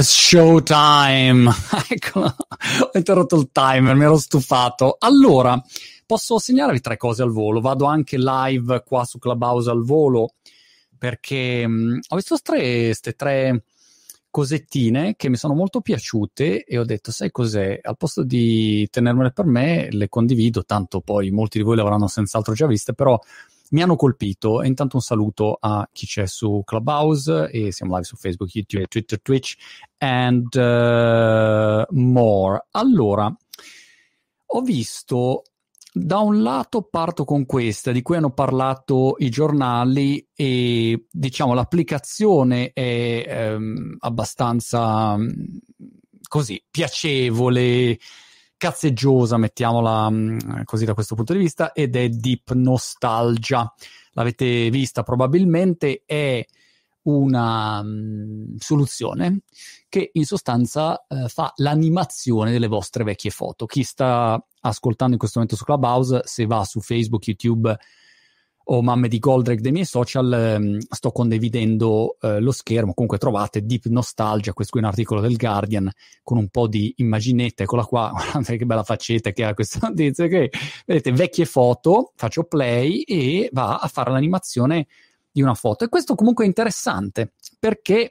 Showtime! ecco, ho interrotto il timer, mi ero stufato. Allora, posso segnalarvi tre cose al volo. Vado anche live qua su Clubhouse al volo perché mh, ho visto queste tre cosettine che mi sono molto piaciute e ho detto, sai cos'è? Al posto di tenermele per me, le condivido, tanto poi molti di voi le avranno senz'altro già viste, però mi hanno colpito. E intanto un saluto a chi c'è su Clubhouse e siamo live su Facebook, YouTube, Twitter, Twitch and uh, more. Allora, ho visto da un lato parto con questa di cui hanno parlato i giornali e diciamo l'applicazione è ehm, abbastanza così piacevole, cazzeggiosa, mettiamola mm, così da questo punto di vista, ed è Deep Nostalgia. L'avete vista probabilmente, è una um, soluzione che in sostanza uh, fa l'animazione delle vostre vecchie foto. Chi sta ascoltando in questo momento su Clubhouse, se va su Facebook, YouTube o mamme di Goldrake dei miei social, ehm, sto condividendo eh, lo schermo. Comunque trovate Deep Nostalgia, questo qui è un articolo del Guardian con un po' di immaginette. Eccola qua, guardate che bella faccetta che ha questa notizia. Che vedete vecchie foto, faccio play e va a fare l'animazione di una foto. E questo comunque è interessante perché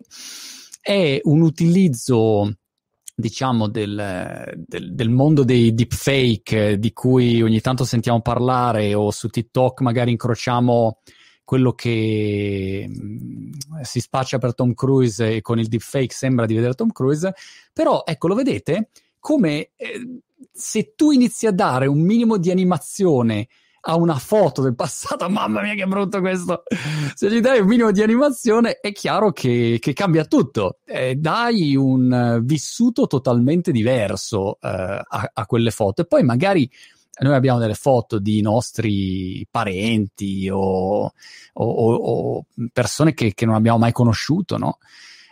è un utilizzo diciamo del, del, del, mondo dei deepfake di cui ogni tanto sentiamo parlare o su TikTok magari incrociamo quello che mm, si spaccia per Tom Cruise e con il deepfake sembra di vedere Tom Cruise, però ecco lo vedete? Come eh, se tu inizi a dare un minimo di animazione a una foto del passato, mamma mia che brutto questo, se gli dai un minimo di animazione è chiaro che, che cambia tutto, eh, dai un vissuto totalmente diverso eh, a, a quelle foto e poi magari noi abbiamo delle foto di nostri parenti o, o, o persone che, che, non abbiamo mai conosciuto, no?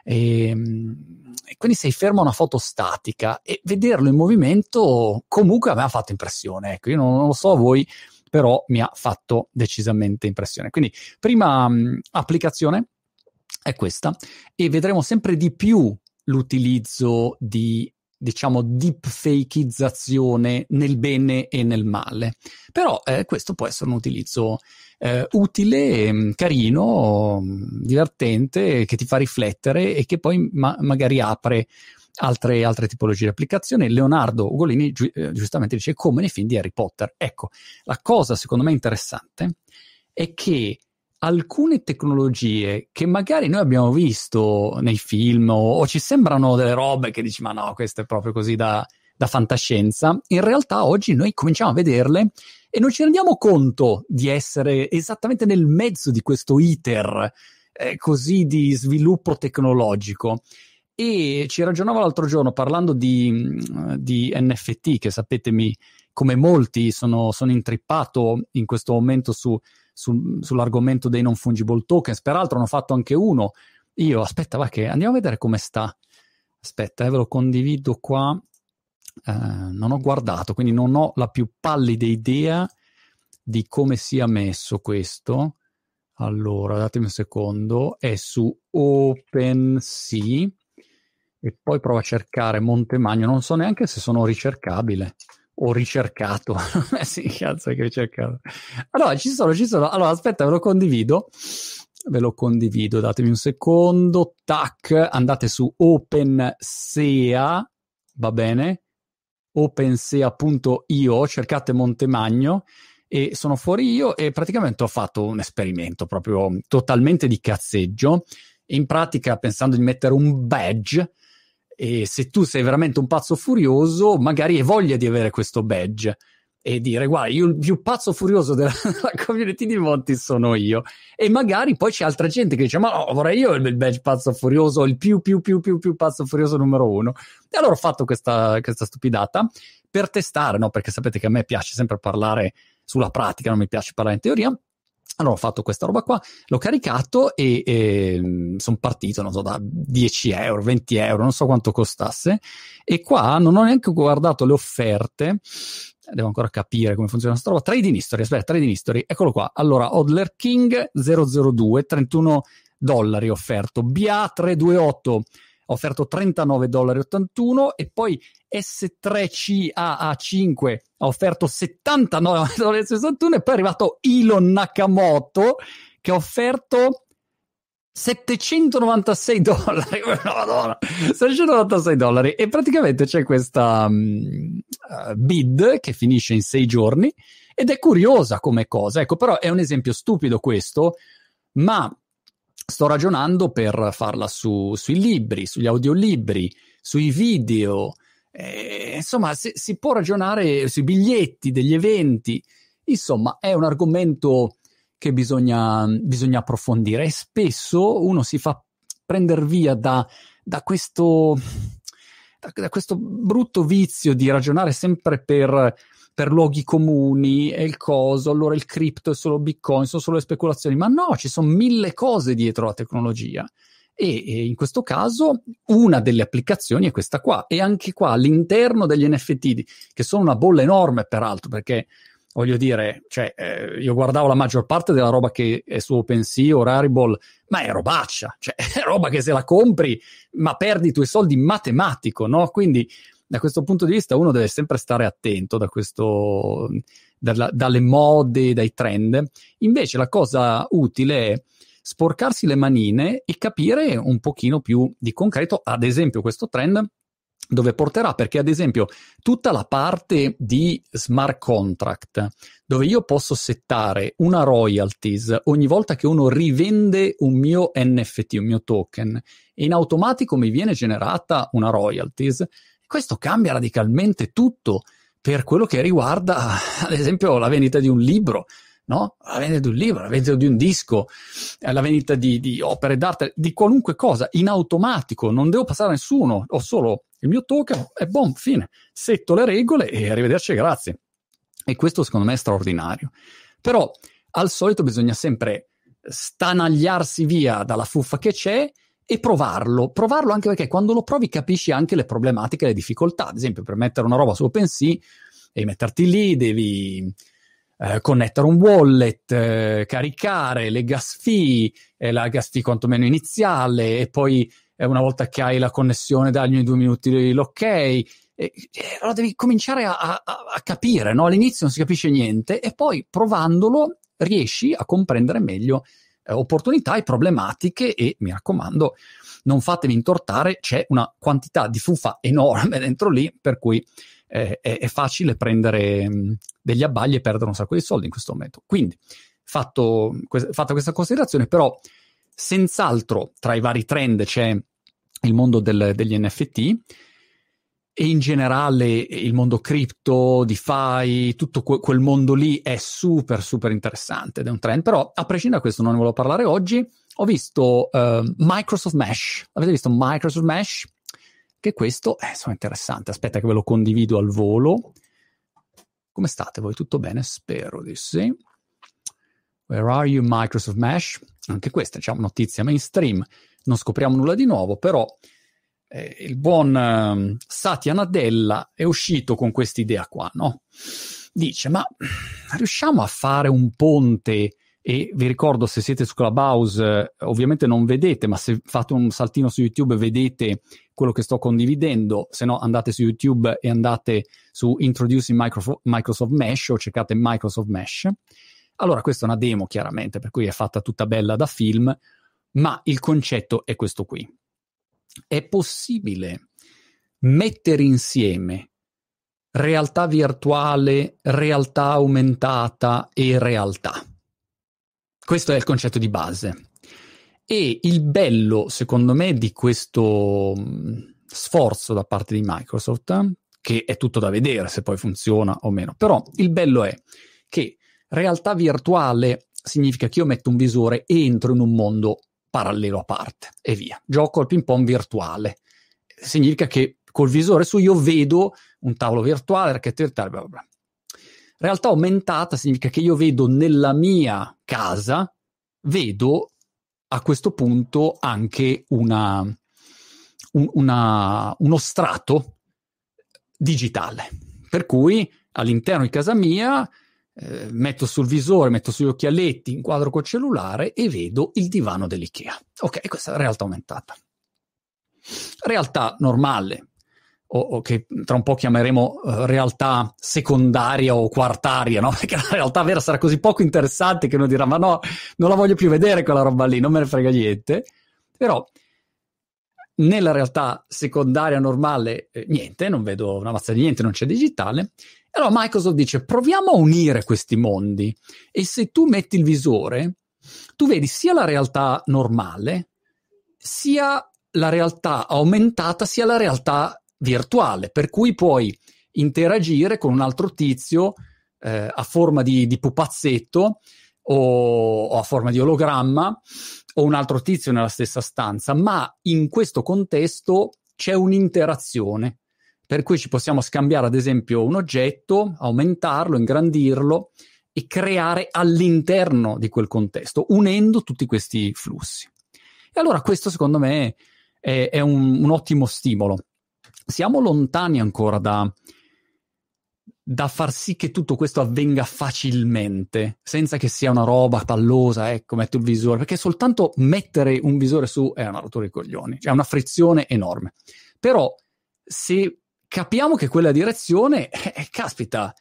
E, e, quindi sei fermo a una foto statica e vederlo in movimento comunque a me ha fatto impressione. Ecco, io non, non lo so voi, però mi ha fatto decisamente impressione. Quindi, prima mh, applicazione è questa e vedremo sempre di più l'utilizzo di diciamo deepfakeizzazione nel bene e nel male. Però eh, questo può essere un utilizzo eh, utile, carino, divertente, che ti fa riflettere e che poi ma- magari apre altre, altre tipologie di applicazioni. Leonardo Ugolini gi- eh, giustamente dice come nei film di Harry Potter. Ecco, la cosa secondo me interessante è che alcune tecnologie che magari noi abbiamo visto nei film o, o, ci sembrano delle robe che dici ma no, questo è proprio così da, da fantascienza, in realtà oggi noi cominciamo a vederle e non ci rendiamo conto di essere esattamente nel mezzo di questo iter eh, così di sviluppo tecnologico. E ci ragionavo l'altro giorno parlando di, di NFT, che sapetemi come molti sono, sono intrippato in questo momento su, su, sull'argomento dei non fungible tokens. Peraltro ne ho fatto anche uno. Io, aspetta, va che andiamo a vedere come sta. Aspetta, eh, ve lo condivido qua. Eh, non ho guardato, quindi non ho la più pallida idea di come sia messo questo. Allora, datemi un secondo. È su OpenSea e poi provo a cercare Montemagno, non so neanche se sono ricercabile o ricercato. eh sì, cazzo che ricercato. Allora, ci sono, ci sono. Allora, aspetta, ve lo condivido. Ve lo condivido, datemi un secondo. Tac, andate su OpenSea, va bene? OpenSea.io, cercate Montemagno e sono fuori io e praticamente ho fatto un esperimento proprio totalmente di cazzeggio. In pratica, pensando di mettere un badge, e se tu sei veramente un pazzo furioso, magari hai voglia di avere questo badge e dire guarda io il più pazzo furioso della, della community di Monty sono io. E magari poi c'è altra gente che dice ma no vorrei io il badge pazzo furioso il più più più più più pazzo furioso numero uno. E allora ho fatto questa, questa stupidata per testare no perché sapete che a me piace sempre parlare sulla pratica non mi piace parlare in teoria allora ho fatto questa roba qua, l'ho caricato e, e sono partito, non so, da 10 euro, 20 euro, non so quanto costasse. E qua non ho neanche guardato le offerte, devo ancora capire come funziona questa roba. Trading history, aspetta, trading history, eccolo qua. Allora, Odler King 002, 31 dollari offerto, BA 328 ha offerto 39,81 dollari e poi S3CAA5 ha offerto 79,61 dollari e poi è arrivato Elon Nakamoto che ha offerto 796 dollari, Madonna, 796 dollari. E praticamente c'è questa um, bid che finisce in sei giorni ed è curiosa come cosa, ecco però è un esempio stupido questo, ma sto ragionando per farla su, sui libri, sugli audiolibri, sui video, eh, insomma si, si può ragionare sui biglietti degli eventi, insomma è un argomento che bisogna, bisogna approfondire. E spesso uno si fa prendere via da, da questo da, da, questo brutto vizio di ragionare sempre per, per luoghi comuni e il coso, allora il cripto è solo bitcoin, sono solo le speculazioni, ma no, ci sono mille cose dietro la tecnologia. E, e, in questo caso una delle applicazioni è questa qua e anche qua all'interno degli NFT che sono una bolla enorme peraltro perché voglio dire, cioè, eh, io guardavo la maggior parte della roba che è su OpenSea o Rarible, ma è robaccia, cioè è roba che se la compri, ma perdi i tuoi soldi matematico, no? Quindi da questo punto di vista uno deve sempre stare attento da questo, dalla, dalle mode, dai trend. Invece la cosa utile è sporcarsi le manine e capire un pochino più di concreto, ad esempio questo trend dove porterà perché ad esempio tutta la parte di smart contract dove io posso settare una royalties ogni volta che uno rivende un mio NFT, un mio token e in automatico mi viene generata una royalties, questo cambia radicalmente tutto per quello che riguarda ad esempio la vendita di un libro no? la vendita di un libro, la vendita di un disco, eh, la vendita di, di, opere d'arte, di qualunque cosa, in automatico, non devo passare a nessuno, ho solo il mio token e boom, fine, setto le regole e arrivederci, grazie. E questo secondo me è straordinario. Però al solito bisogna sempre stanagliarsi via dalla fuffa che c'è e provarlo. Provarlo anche perché quando lo provi capisci anche le problematiche le difficoltà. Ad esempio, per mettere una roba su OpenSea devi metterti lì, devi eh, connettere un wallet, eh, caricare le gas fee, eh, la gas fee quantomeno iniziale, e poi eh, una volta che hai la connessione dagli due minuti l'ok. E, allora devi cominciare a, a, a capire, no? all'inizio non si capisce niente e poi provandolo riesci a comprendere meglio eh, opportunità e problematiche e mi raccomando non fatevi intortare, c'è una quantità di fuffa enorme dentro lì per cui eh, è, è, facile prendere mh, degli abbagli e perdere un sacco di soldi in questo momento. Quindi, fatto, fatta questa considerazione, però, senz'altro tra i vari trend c'è il mondo del, degli NFT e in generale il mondo cripto, DeFi, tutto que- quel mondo lì è super super interessante ed è un trend, però a prescindere da questo non ne volevo parlare oggi, ho visto uh, Microsoft Mesh, avete visto Microsoft Mesh? Che questo è insomma, interessante, aspetta che ve lo condivido al volo. Come state voi? Tutto bene? Spero di sì. Where are you Microsoft Mesh? Anche questa diciamo notizia mainstream, non scopriamo nulla di nuovo, però eh, il buon eh, Satya Nadella è uscito con questa idea qua, no? Dice, ma riusciamo a fare un ponte? E vi ricordo se siete su Clubhouse eh, ovviamente non vedete ma se fate un saltino su YouTube vedete quello che sto condividendo. Se no andate su YouTube e andate su Introducing Microsoft, Microsoft Mesh o cercate Microsoft Mesh. Allora questa è una demo chiaramente per cui è fatta tutta bella da film ma il concetto è questo qui è possibile mettere insieme realtà virtuale, realtà aumentata e realtà questo è il concetto di base. E il bello, secondo me, di questo mm, sforzo da parte di Microsoft, che è tutto da vedere se poi funziona o meno, però il bello è che realtà virtuale significa che io metto un visore e entro in un mondo parallelo a parte e via. Gioco al ping pong virtuale. Significa che col visore su io vedo un tavolo virtuale, architettura, bla bla bla. Realtà aumentata significa che io vedo nella mia casa, vedo a questo punto anche una, un, una, uno strato digitale. Per cui all'interno di casa mia eh, metto sul visore, metto sugli occhialetti, inquadro col cellulare e vedo il divano dell'IKEA. Ok, questa è realtà aumentata. realtà normale, o, o, che tra un po' chiameremo uh, realtà secondaria o quartaria, no? Perché la realtà vera sarà così poco interessante che uno dirà: Ma no, non la voglio più vedere quella roba lì, non me ne frega niente. Però nella realtà secondaria normale, eh, niente, non vedo una mazza di niente, non c'è digitale. Allora Microsoft dice: proviamo a unire questi mondi. E se tu metti il visore, tu vedi sia la realtà normale, sia la realtà aumentata, sia la realtà virtuale, per cui puoi interagire con un altro tizio eh, a forma di, di pupazzetto o, o, a forma di ologramma o un altro tizio nella stessa stanza, ma in questo contesto c'è un'interazione, per cui ci possiamo scambiare ad esempio un oggetto, aumentarlo, ingrandirlo e creare all'interno di quel contesto, unendo tutti questi flussi. E allora questo secondo me è, è un, un ottimo stimolo siamo lontani ancora da, da far sì che tutto questo avvenga facilmente, senza che sia una roba pallosa, ecco, metto il visore, perché soltanto mettere un visore su è una rottura di coglioni, è una frizione enorme. Però se capiamo che quella direzione, eh, eh caspita,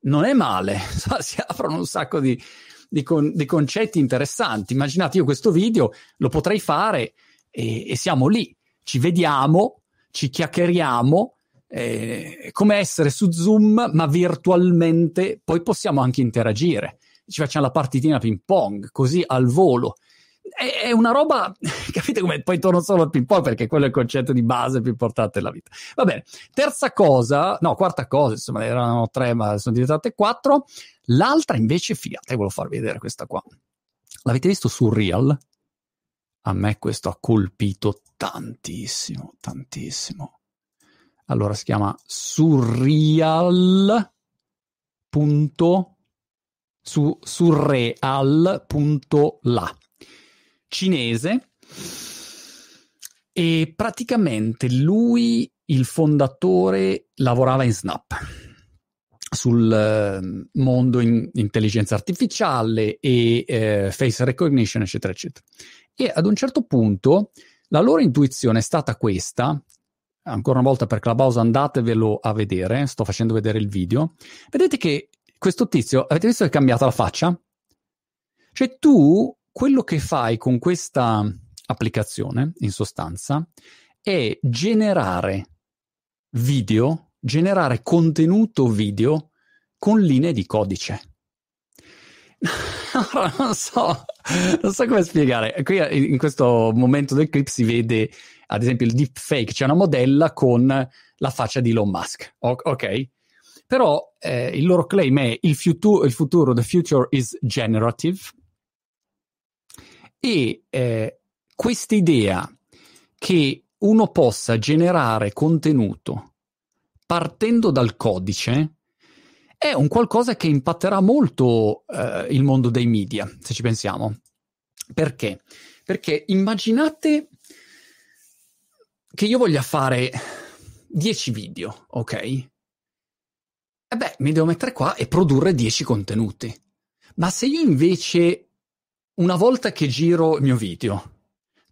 non è male, si aprono un sacco di, di, con, di, concetti interessanti. Immaginate, io questo video lo potrei fare e, e siamo lì, ci vediamo, ci chiacchieriamo, eh, come essere su Zoom, ma virtualmente, poi possiamo anche interagire. Ci facciamo la partitina ping pong, così al volo. È, è una roba, capite come poi torno solo al ping pong perché quello è il concetto di base più importante della vita. Va bene, terza cosa, no, quarta cosa, insomma, erano tre, ma sono diventate quattro. L'altra invece, figata, volevo farvi vedere questa qua. L'avete visto su Real? A me questo ha colpito tantissimo, tantissimo. Allora si chiama surreal. Su, surreal.la cinese e praticamente lui, il fondatore, lavorava in Snap sul uh, mondo in intelligenza artificiale e uh, face recognition, eccetera, eccetera. E ad un certo punto la loro intuizione è stata questa, ancora una volta per Clubhouse andatevelo a vedere, sto facendo vedere il video, vedete che questo tizio, avete visto che è cambiata la faccia? Cioè tu, quello che fai con questa applicazione, in sostanza, è generare video, generare contenuto video con linee di codice. non so, non so come spiegare. Qui in questo momento del clip si vede ad esempio il deepfake, c'è una modella con la faccia di Elon Musk, ok? Però eh, il loro claim è il, futu- il futuro, the future is generative e eh, questa idea che uno possa generare contenuto partendo dal codice è un qualcosa che impatterà molto eh, il mondo dei media, se ci pensiamo. Perché? Perché immaginate che io voglia fare 10 video, ok? E beh, mi devo mettere qua e produrre 10 contenuti. Ma se io invece, una volta che giro il mio video,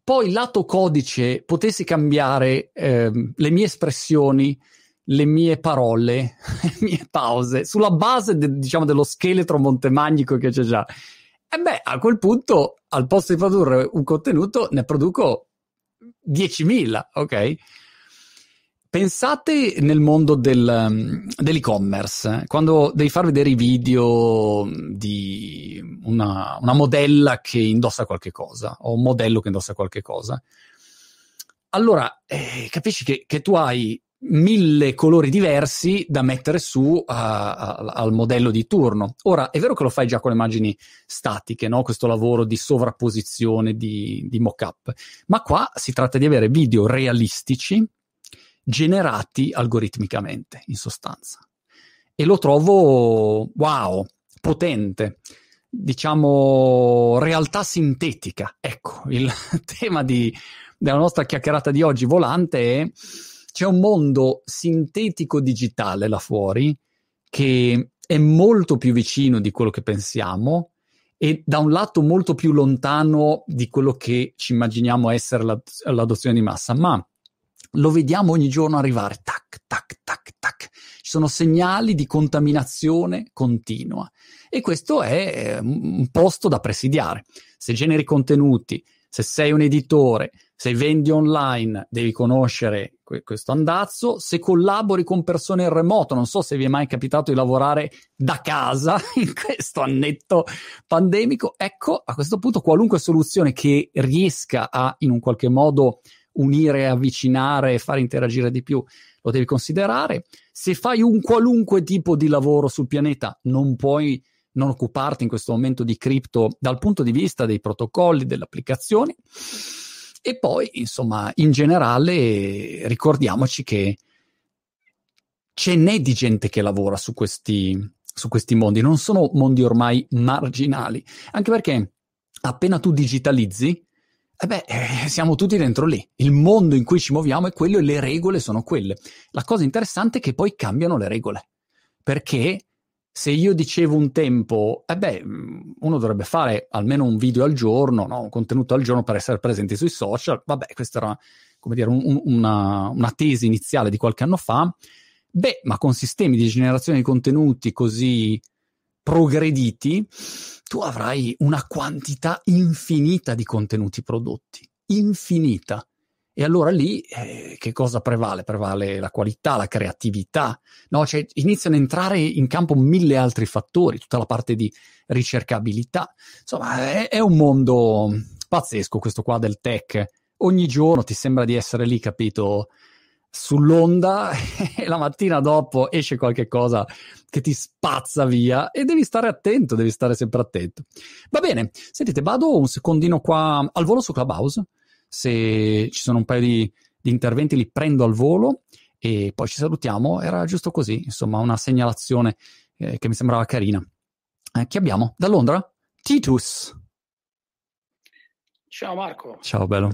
poi lato codice potessi cambiare eh, le mie espressioni, le mie parole, le mie pause, sulla base de, diciamo, dello scheletro montemagnico che c'è già. E beh, a quel punto, al posto di produrre un contenuto, ne produco 10.000, ok? Pensate nel mondo del, um, dell'e-commerce, quando devi far vedere i video di una, una, modella che indossa qualche cosa o un modello che indossa qualche cosa. Allora, eh, capisci che, che tu hai mille colori diversi da mettere su uh, al modello di turno. Ora, è vero che lo fai già con le immagini statiche, no? questo lavoro di sovrapposizione di, di mock-up, ma qua si tratta di avere video realistici generati algoritmicamente, in sostanza. E lo trovo, wow, potente diciamo, realtà sintetica. Ecco, il tema di, della nostra chiacchierata di oggi volante è c'è un mondo sintetico digitale là fuori che è molto più vicino di quello che pensiamo e da un lato molto più lontano di quello che ci immaginiamo essere l'ad- l'adozione di massa, ma lo vediamo ogni giorno arrivare, tac, tac, tac, tac. Ci sono segnali di contaminazione continua e questo è un posto da presidiare. Se generi contenuti, se sei un editore, se vendi online, devi conoscere questo andazzo. Se collabori con persone in remoto, non so se vi è mai capitato di lavorare da casa in questo annetto pandemico, ecco, a questo punto qualunque soluzione che riesca a in un qualche modo unire, avvicinare e fare interagire di più, lo devi considerare. Se fai un qualunque tipo di lavoro sul pianeta, non puoi non occuparti in questo momento di cripto dal punto di vista dei protocolli, delle applicazioni. E poi, insomma, in generale, ricordiamoci che ce n'è di gente che lavora su questi, su questi mondi, non sono mondi ormai marginali, anche perché appena tu digitalizzi, eh beh, eh, siamo tutti dentro lì. Il mondo in cui ci muoviamo è quello e le regole sono quelle. La cosa interessante è che poi cambiano le regole. Perché se io dicevo un tempo, eh beh, mm, uno dovrebbe fare almeno un video al giorno, no? un contenuto al giorno per essere presenti sui social, vabbè, questa era dire, un, una, una tesi iniziale di qualche anno fa. Beh, ma con sistemi di generazione di contenuti così progrediti, tu avrai una quantità infinita di contenuti prodotti, infinita. E allora lì eh, che cosa prevale? Prevale la qualità, la creatività, no? Cioè iniziano a entrare in campo mille altri fattori, tutta la parte di ricercabilità. Insomma, è, è un mondo pazzesco questo qua del tech. Ogni giorno ti sembra di essere lì, capito? sull'onda e la mattina dopo esce qualche cosa che ti spazza via e devi stare attento, devi stare sempre attento. Va bene, sentite, vado un secondino qua al volo su Clubhouse se ci sono un paio di, di interventi li prendo al volo e poi ci salutiamo. Era giusto così, insomma, una segnalazione eh, che mi sembrava carina. Eh, chi abbiamo? Da Londra? Titus. Ciao Marco. Ciao bello.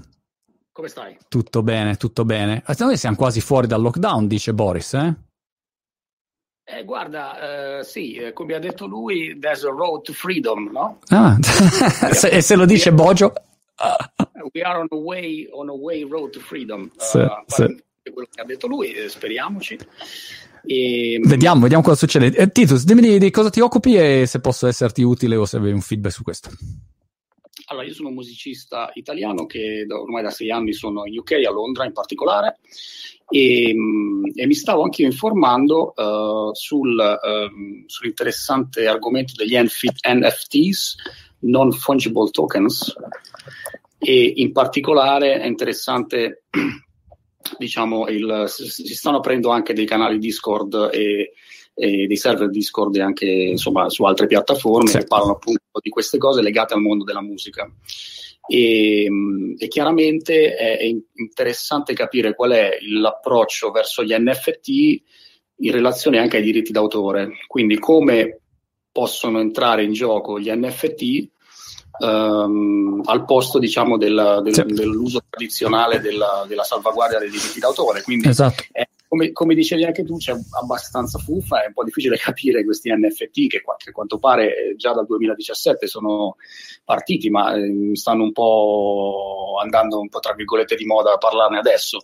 Come stai? Tutto bene, tutto bene. Noi siamo quasi fuori dal lockdown, dice Boris, eh? Eh, guarda, eh, sì, eh, come ha detto lui, there's a road to freedom, no? Ah, e se lo dice Bojo? We are on a way, on a way road to freedom. Sì, uh, sì. Quello che ha detto lui, eh, speriamoci. E... Vediamo, vediamo cosa succede. Eh, Titus, dimmi di, cosa ti occupi e se posso esserti utile o se avevi un feedback su questo. Allora, io sono un musicista italiano che da, ormai da sei anni sono in UK, a Londra in particolare, e, mm, e mi stavo anche io informando uh, sul, um, sull'interessante argomento degli NFTs, non fungible tokens, e in particolare è interessante, diciamo, il, si stanno aprendo anche dei canali Discord e, e dei server Discord e anche insomma, su altre piattaforme sì. che parlano appunto di queste cose legate al mondo della musica. E, e chiaramente è, è, interessante capire qual è l'approccio verso gli NFT in relazione anche ai diritti d'autore, quindi come possono entrare in gioco gli NFT Um, al posto diciamo del, del, sì. dell'uso tradizionale della, della, salvaguardia dei diritti d'autore. Quindi, esatto. è, come, come, dicevi anche tu, c'è abbastanza fuffa, è un po' difficile capire questi NFT che, a quanto pare già dal 2017 sono partiti, ma eh, stanno un po' andando un po' tra virgolette di moda a parlarne adesso.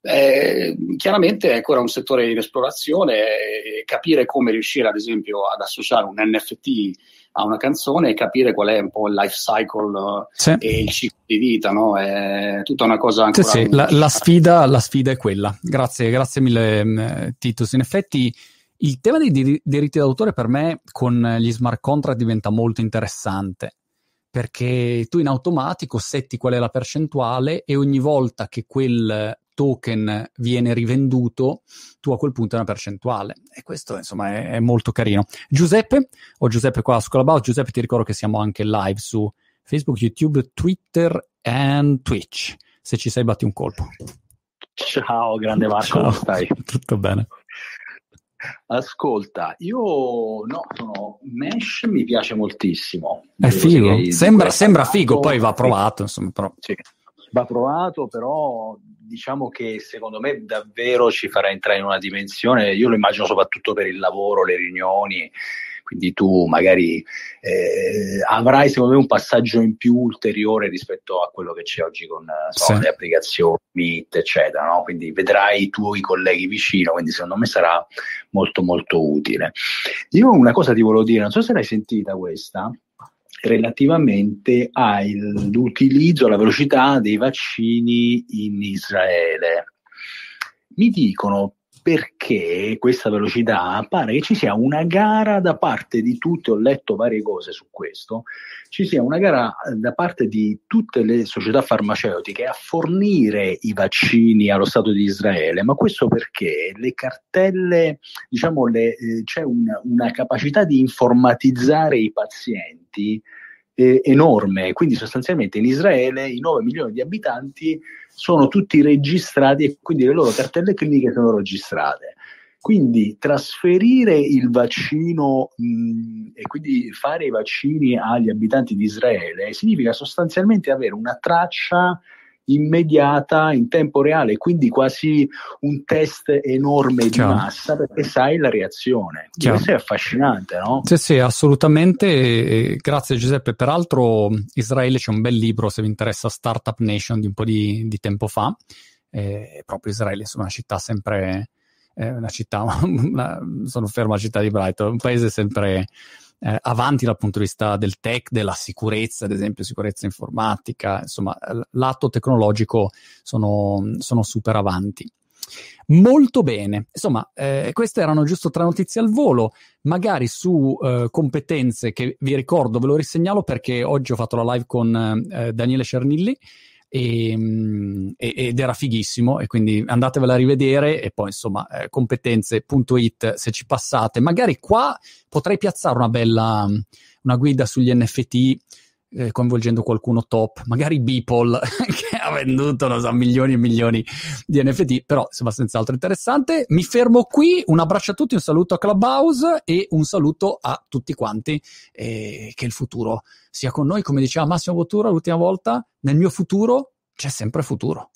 Eh, chiaramente è ancora un settore in esplorazione e capire come riuscire ad esempio ad associare un NFT a una canzone e capire qual è un po' il life cycle sì. e il ciclo di vita, no? È tutta una cosa ancora... Sì, sì. La, la, sfida, la, sfida, è quella. Grazie, grazie mille mm, Titus. In effetti il tema dei dir- diritti d'autore per me con gli smart contract diventa molto interessante perché tu in automatico setti qual è la percentuale e ogni volta che quel token viene rivenduto, tu a quel punto hai una percentuale. E questo, insomma, è, è molto carino. Giuseppe, o Giuseppe qua su Clubhouse, Giuseppe ti ricordo che siamo anche live su Facebook, YouTube, Twitter e Twitch. Se ci sei, batti un colpo. Ciao, grande Marco, Ciao. come stai? Tutto bene. Ascolta, io no, sono Mesh mi piace moltissimo. È figo, sembra, sembra figo, poi va provato, insomma, però. Sì, va provato, però diciamo che secondo me davvero ci farà entrare in una dimensione, io lo immagino soprattutto per il lavoro, le riunioni, quindi tu magari eh, avrai secondo me un passaggio in più ulteriore rispetto a quello che c'è oggi con so, sì. le applicazioni Meet eccetera, no? quindi vedrai i tuoi colleghi vicino, quindi secondo me sarà molto molto utile. Io una cosa ti volevo dire, non so se l'hai sentita questa, relativamente all'utilizzo, alla velocità dei vaccini in Israele. Mi dicono perché questa velocità pare che ci sia una gara da parte di tutte, ho letto varie cose su questo, ci sia una gara da parte di tutte le società farmaceutiche a fornire i vaccini allo Stato di Israele, ma questo perché? Le cartelle, diciamo, le, eh, c'è una, una capacità di informatizzare i pazienti eh, enorme, quindi sostanzialmente in Israele i 9 milioni di abitanti sono tutti registrati e quindi le loro cartelle cliniche sono registrate. Quindi trasferire il vaccino mh, e quindi fare i vaccini agli abitanti di Israele significa sostanzialmente avere una traccia immediata in tempo reale, quindi quasi un test enorme Chiaro. di massa perché sai la reazione. Chiaro. Questo è affascinante, no? Sì, sì, assolutamente. Grazie Giuseppe. Peraltro Israele c'è un bel libro, se vi interessa, Startup Nation di un po' di, di tempo fa. Eh, proprio Israele, insomma, una città sempre... Eh, una città, una, sono fermo alla città di Brighton, un paese sempre eh, avanti dal punto di vista del tech, della sicurezza, ad esempio sicurezza informatica, insomma, lato tecnologico sono, sono super avanti. Molto bene, insomma, eh, queste erano giusto tre notizie al volo, magari su eh, competenze che vi ricordo, ve lo risegnalo perché oggi ho fatto la live con eh, Daniele Cernilli e, ed era fighissimo e quindi andatevela a rivedere e poi insomma eh, competenze.it se ci passate. Magari qua potrei piazzare una bella una guida sugli NFT eh, coinvolgendo qualcuno top, magari Beeple che ha venduto so, milioni e milioni di NFT, però insomma senz'altro interessante. Mi fermo qui, un abbraccio a tutti, un saluto a Clubhouse e un saluto a tutti quanti, eh, che il futuro sia con noi, come diceva Massimo Bottura l'ultima volta, nel mio futuro c'è sempre futuro.